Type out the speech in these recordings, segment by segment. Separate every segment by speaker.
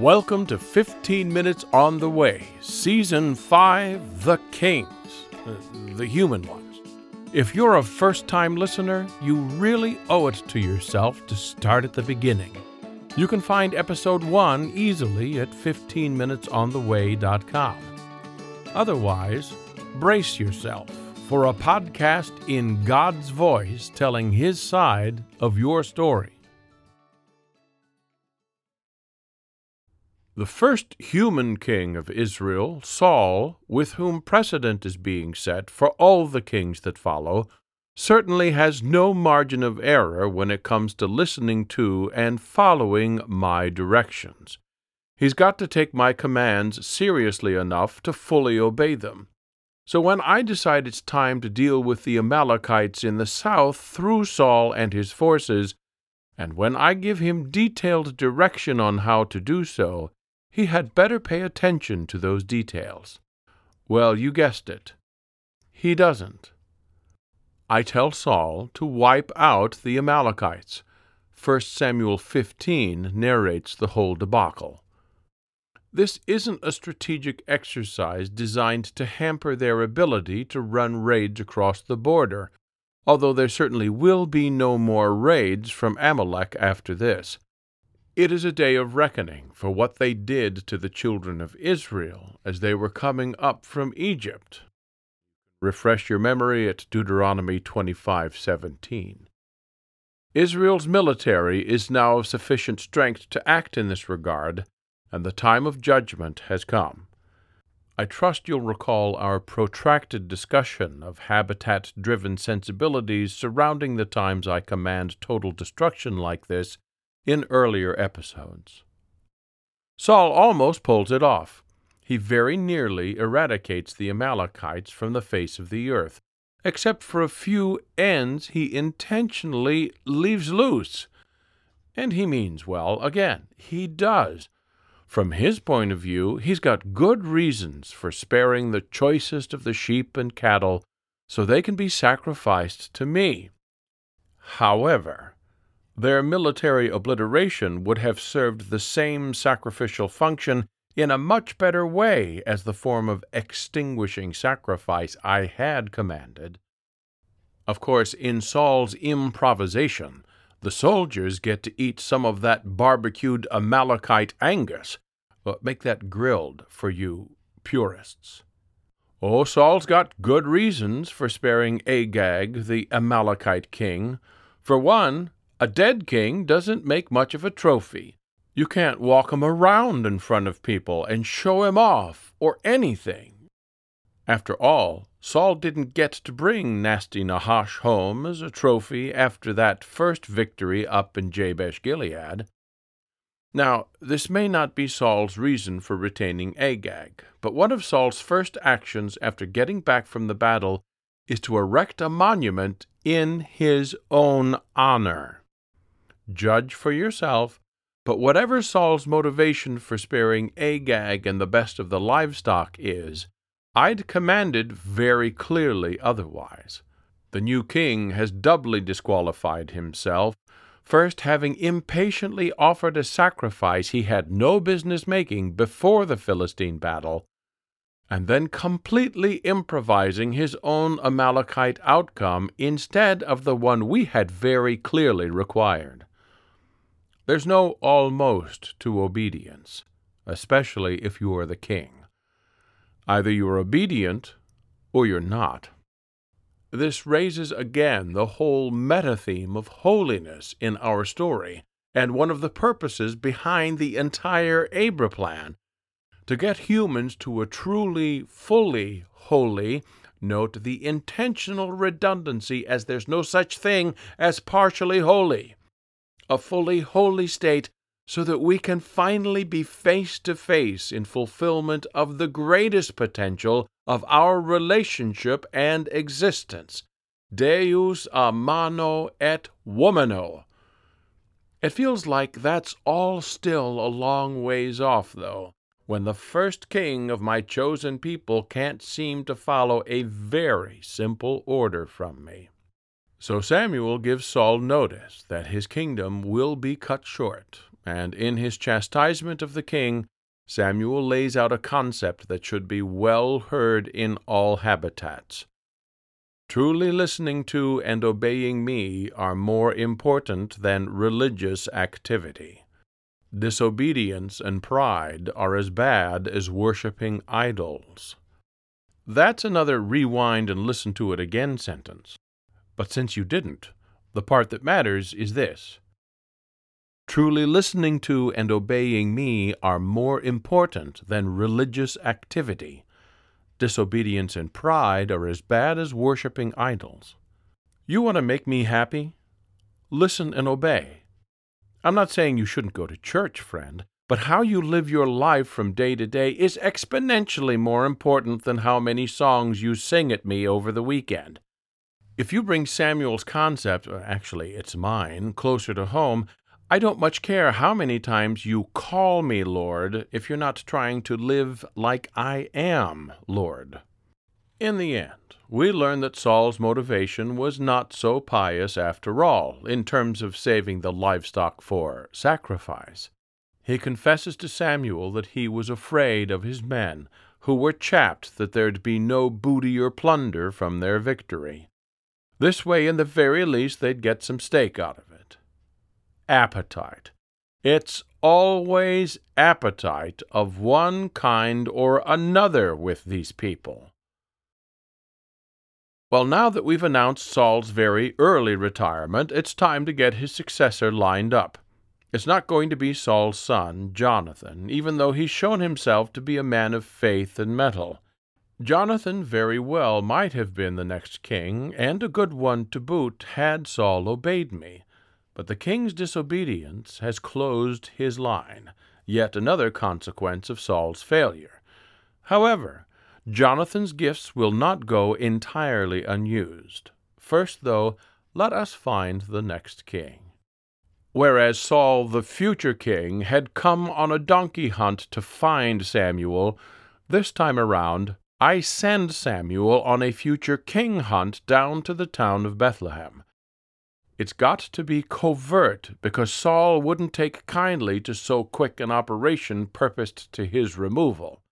Speaker 1: Welcome to 15 Minutes on the Way, Season 5 The Kings, uh, the human ones. If you're a first time listener, you really owe it to yourself to start at the beginning. You can find Episode 1 easily at 15minutesontheway.com. Otherwise, brace yourself for a podcast in God's voice telling His side of your story. The first human king of Israel, Saul, with whom precedent is being set for all the kings that follow, certainly has no margin of error when it comes to listening to and following my directions. He's got to take my commands seriously enough to fully obey them. So when I decide it's time to deal with the Amalekites in the south through Saul and his forces, and when I give him detailed direction on how to do so, he had better pay attention to those details. Well, you guessed it. He doesn't. I tell Saul to wipe out the Amalekites. 1 Samuel 15 narrates the whole debacle. This isn't a strategic exercise designed to hamper their ability to run raids across the border, although there certainly will be no more raids from Amalek after this. It is a day of reckoning for what they did to the children of Israel as they were coming up from Egypt. Refresh your memory at Deuteronomy 25:17. Israel's military is now of sufficient strength to act in this regard, and the time of judgment has come. I trust you'll recall our protracted discussion of habitat driven sensibilities surrounding the times I command total destruction like this in earlier episodes. Saul almost pulls it off. He very nearly eradicates the Amalekites from the face of the earth, except for a few ends he intentionally leaves loose. And he means well again. He does. From his point of view, he's got good reasons for sparing the choicest of the sheep and cattle so they can be sacrificed to me. However, their military obliteration would have served the same sacrificial function in a much better way as the form of extinguishing sacrifice I had commanded. Of course, in Saul's improvisation, the soldiers get to eat some of that barbecued Amalekite Angus. But make that grilled for you purists. Oh, Saul's got good reasons for sparing Agag, the Amalekite king. For one, a dead king doesn't make much of a trophy. You can't walk him around in front of people and show him off or anything. After all, Saul didn't get to bring nasty Nahash home as a trophy after that first victory up in Jabesh Gilead. Now, this may not be Saul's reason for retaining Agag, but one of Saul's first actions after getting back from the battle is to erect a monument in his own honor. Judge for yourself. But whatever Saul's motivation for sparing Agag and the best of the livestock is, I'd commanded very clearly otherwise. The new king has doubly disqualified himself, first having impatiently offered a sacrifice he had no business making before the Philistine battle, and then completely improvising his own Amalekite outcome instead of the one we had very clearly required. There's no almost to obedience, especially if you are the king. Either you're obedient or you're not. This raises again the whole meta theme of holiness in our story, and one of the purposes behind the entire Abra plan to get humans to a truly, fully holy, note the intentional redundancy as there's no such thing as partially holy a fully holy state so that we can finally be face to face in fulfillment of the greatest potential of our relationship and existence Deus a mano et womano. It feels like that's all still a long ways off, though, when the first king of my chosen people can't seem to follow a very simple order from me. So Samuel gives Saul notice that his kingdom will be cut short, and in his chastisement of the king, Samuel lays out a concept that should be well heard in all habitats. Truly listening to and obeying me are more important than religious activity. Disobedience and pride are as bad as worshiping idols. That's another rewind and listen to it again sentence. But since you didn't, the part that matters is this Truly listening to and obeying me are more important than religious activity. Disobedience and pride are as bad as worshiping idols. You want to make me happy? Listen and obey. I'm not saying you shouldn't go to church, friend, but how you live your life from day to day is exponentially more important than how many songs you sing at me over the weekend. If you bring Samuel's concept, uh, actually it's mine, closer to home, I don't much care how many times you call me Lord if you're not trying to live like I am Lord. In the end, we learn that Saul's motivation was not so pious after all, in terms of saving the livestock for sacrifice. He confesses to Samuel that he was afraid of his men, who were chapped that there'd be no booty or plunder from their victory. This way, in the very least, they'd get some steak out of it appetite. It's always appetite of one kind or another with these people. Well, now that we've announced Saul's very early retirement, it's time to get his successor lined up. It's not going to be Saul's son, Jonathan, even though he's shown himself to be a man of faith and mettle. Jonathan very well might have been the next king, and a good one to boot, had Saul obeyed me. But the king's disobedience has closed his line, yet another consequence of Saul's failure. However, Jonathan's gifts will not go entirely unused. First, though, let us find the next king. Whereas Saul, the future king, had come on a donkey hunt to find Samuel, this time around I send Samuel on a future king hunt down to the town of Bethlehem. It's got to be covert because Saul wouldn't take kindly to so quick an operation purposed to his removal.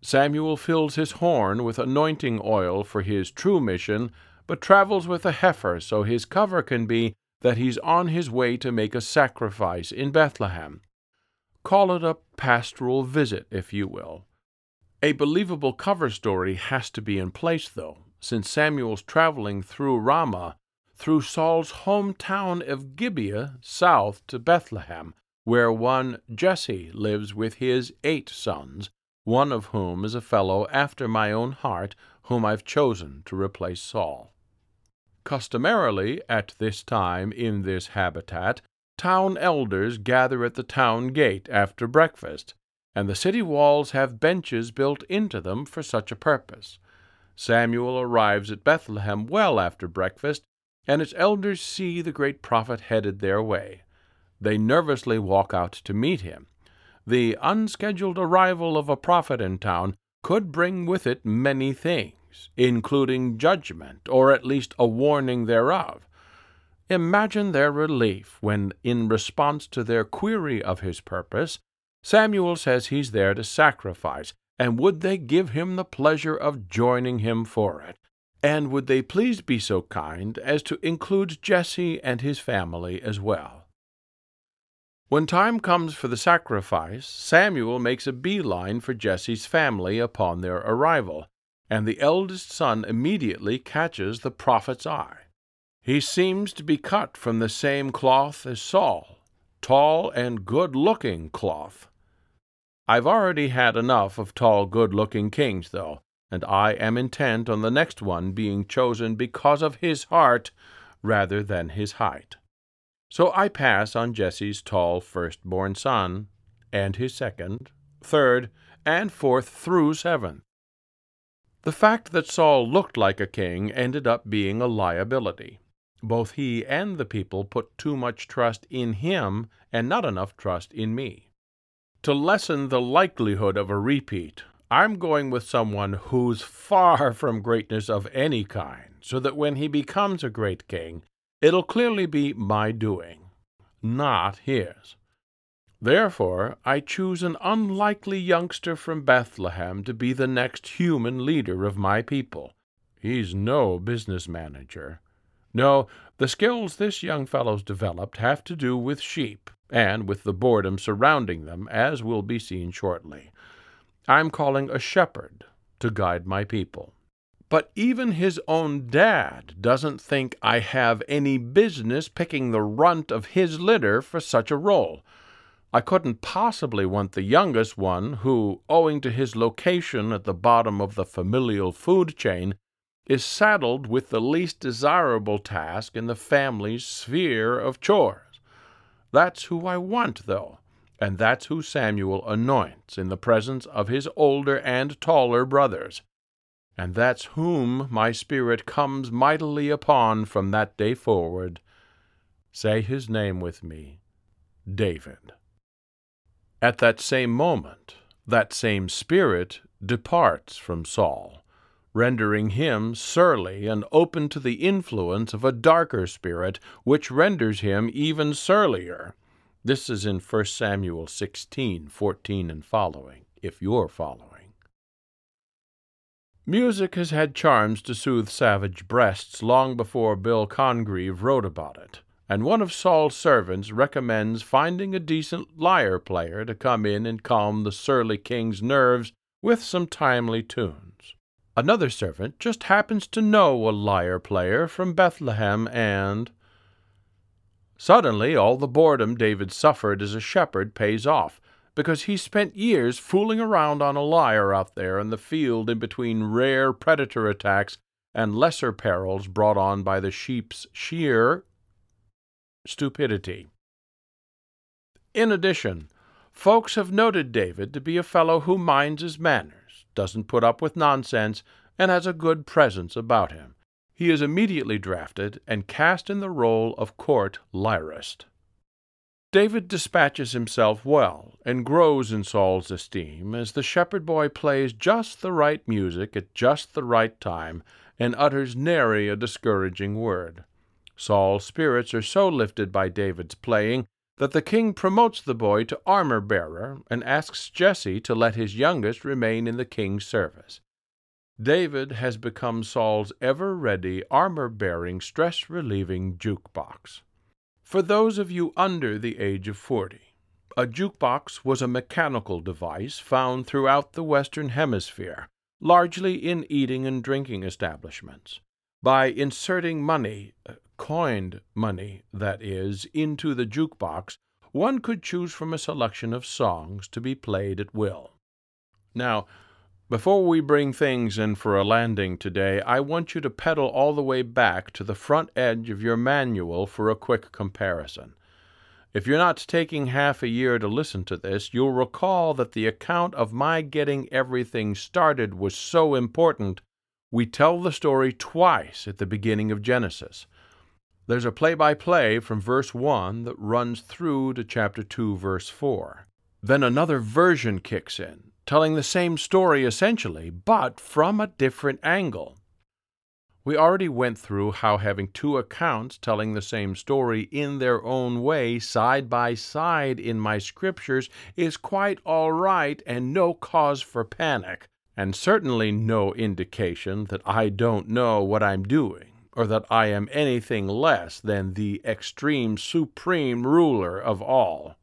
Speaker 1: Samuel fills his horn with anointing oil for his true mission, but travels with a heifer so his cover can be that he's on his way to make a sacrifice in Bethlehem. Call it a pastoral visit, if you will. A believable cover story has to be in place, though, since Samuel's traveling through Ramah through Saul's hometown of Gibeah south to Bethlehem, where one Jesse lives with his eight sons, one of whom is a fellow after my own heart, whom I've chosen to replace Saul. Customarily, at this time in this habitat, town elders gather at the town gate after breakfast, and the city walls have benches built into them for such a purpose. Samuel arrives at Bethlehem well after breakfast and its elders see the great prophet headed their way. They nervously walk out to meet him. The unscheduled arrival of a prophet in town could bring with it many things, including judgment, or at least a warning thereof. Imagine their relief when, in response to their query of his purpose, Samuel says he's there to sacrifice, and would they give him the pleasure of joining him for it? And would they please be so kind as to include Jesse and his family as well? When time comes for the sacrifice, Samuel makes a beeline for Jesse's family upon their arrival, and the eldest son immediately catches the prophet's eye. He seems to be cut from the same cloth as Saul, tall and good looking cloth. I've already had enough of tall, good looking kings, though and I am intent on the next one being chosen because of his heart rather than his height. So I pass on Jesse's tall firstborn son, and his second, third, and fourth through seventh. The fact that Saul looked like a king ended up being a liability. Both he and the people put too much trust in him and not enough trust in me. To lessen the likelihood of a repeat, I'm going with someone who's far from greatness of any kind, so that when he becomes a great king, it'll clearly be my doing, not his. Therefore, I choose an unlikely youngster from Bethlehem to be the next human leader of my people. He's no business manager. No, the skills this young fellow's developed have to do with sheep, and with the boredom surrounding them, as will be seen shortly. I'm calling a shepherd to guide my people. But even his own dad doesn't think I have any business picking the runt of his litter for such a role. I couldn't possibly want the youngest one, who, owing to his location at the bottom of the familial food chain, is saddled with the least desirable task in the family's sphere of chores. That's who I want, though, and that's who Samuel anoints in the presence of his older and taller brothers. And that's whom my spirit comes mightily upon from that day forward. Say his name with me David. At that same moment, that same spirit departs from Saul, rendering him surly and open to the influence of a darker spirit, which renders him even surlier. This is in 1 Samuel 16, 14 and following, if you're following. Music has had charms to soothe savage breasts long before Bill Congreve wrote about it and one of Saul's servants recommends finding a decent lyre player to come in and calm the surly king's nerves with some timely tunes. Another servant just happens to know a lyre player from Bethlehem, and suddenly all the boredom David suffered as a shepherd pays off, because he spent years fooling around on a lyre out there in the field in between rare predator attacks and lesser perils brought on by the sheep's sheer stupidity. In addition, folks have noted David to be a fellow who minds his manners, doesn't put up with nonsense, and has a good presence about him. He is immediately drafted and cast in the role of court lyrist. David dispatches himself well and grows in Saul's esteem as the shepherd boy plays just the right music at just the right time and utters nary a discouraging word. Saul's spirits are so lifted by David's playing that the king promotes the boy to armor bearer and asks Jesse to let his youngest remain in the king's service. David has become Saul's ever ready, armor bearing, stress relieving jukebox. For those of you under the age of forty, a jukebox was a mechanical device found throughout the Western Hemisphere, largely in eating and drinking establishments. By inserting money, coined money, that is, into the jukebox, one could choose from a selection of songs to be played at will. Now, before we bring things in for a landing today, I want you to pedal all the way back to the front edge of your manual for a quick comparison. If you're not taking half a year to listen to this, you'll recall that the account of my getting everything started was so important, we tell the story twice at the beginning of Genesis. There's a play by play from verse 1 that runs through to chapter 2, verse 4. Then another version kicks in, telling the same story essentially, but from a different angle. We already went through how having two accounts telling the same story in their own way, side by side in my scriptures, is quite all right and no cause for panic, and certainly no indication that I don't know what I'm doing or that I am anything less than the extreme supreme ruler of all.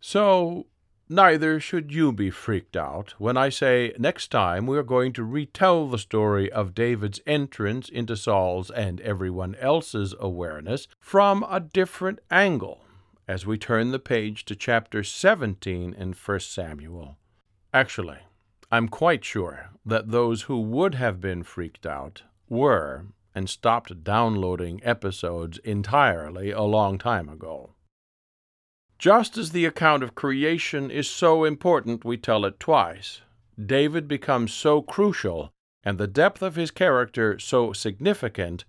Speaker 1: So, neither should you be freaked out when I say next time we are going to retell the story of David's entrance into Saul's and everyone else's awareness from a different angle as we turn the page to chapter 17 in 1 Samuel. Actually, I'm quite sure that those who would have been freaked out were and stopped downloading episodes entirely a long time ago. Just as the account of creation is so important we tell it twice, David becomes so crucial and the depth of his character so significant,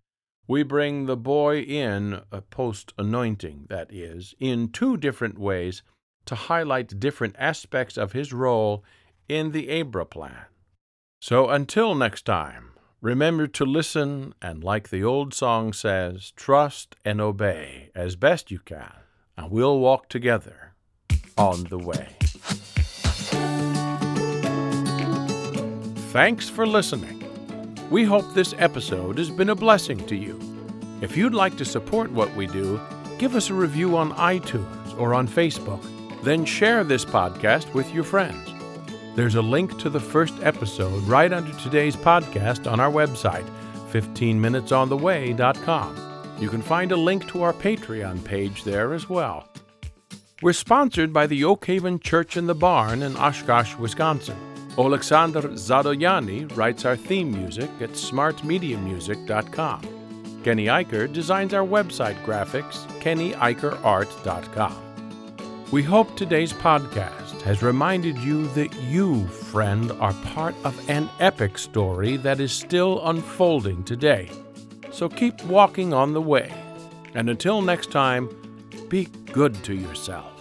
Speaker 1: we bring the boy in, post anointing, that is, in two different ways to highlight different aspects of his role in the Abra plan. So until next time, Remember to listen and, like the old song says, trust and obey as best you can, and we'll walk together on the way. Thanks for listening. We hope this episode has been a blessing to you. If you'd like to support what we do, give us a review on iTunes or on Facebook. Then share this podcast with your friends. There's a link to the first episode right under today's podcast on our website, 15minutesontheway.com. You can find a link to our Patreon page there as well. We're sponsored by the Oak Haven Church in the Barn in Oshkosh, Wisconsin. Oleksandr Zadoyani writes our theme music at smartmediamusic.com. Kenny Eicher designs our website graphics, kennyeicherart.com. We hope today's podcast has reminded you that you, friend, are part of an epic story that is still unfolding today. So keep walking on the way. And until next time, be good to yourself.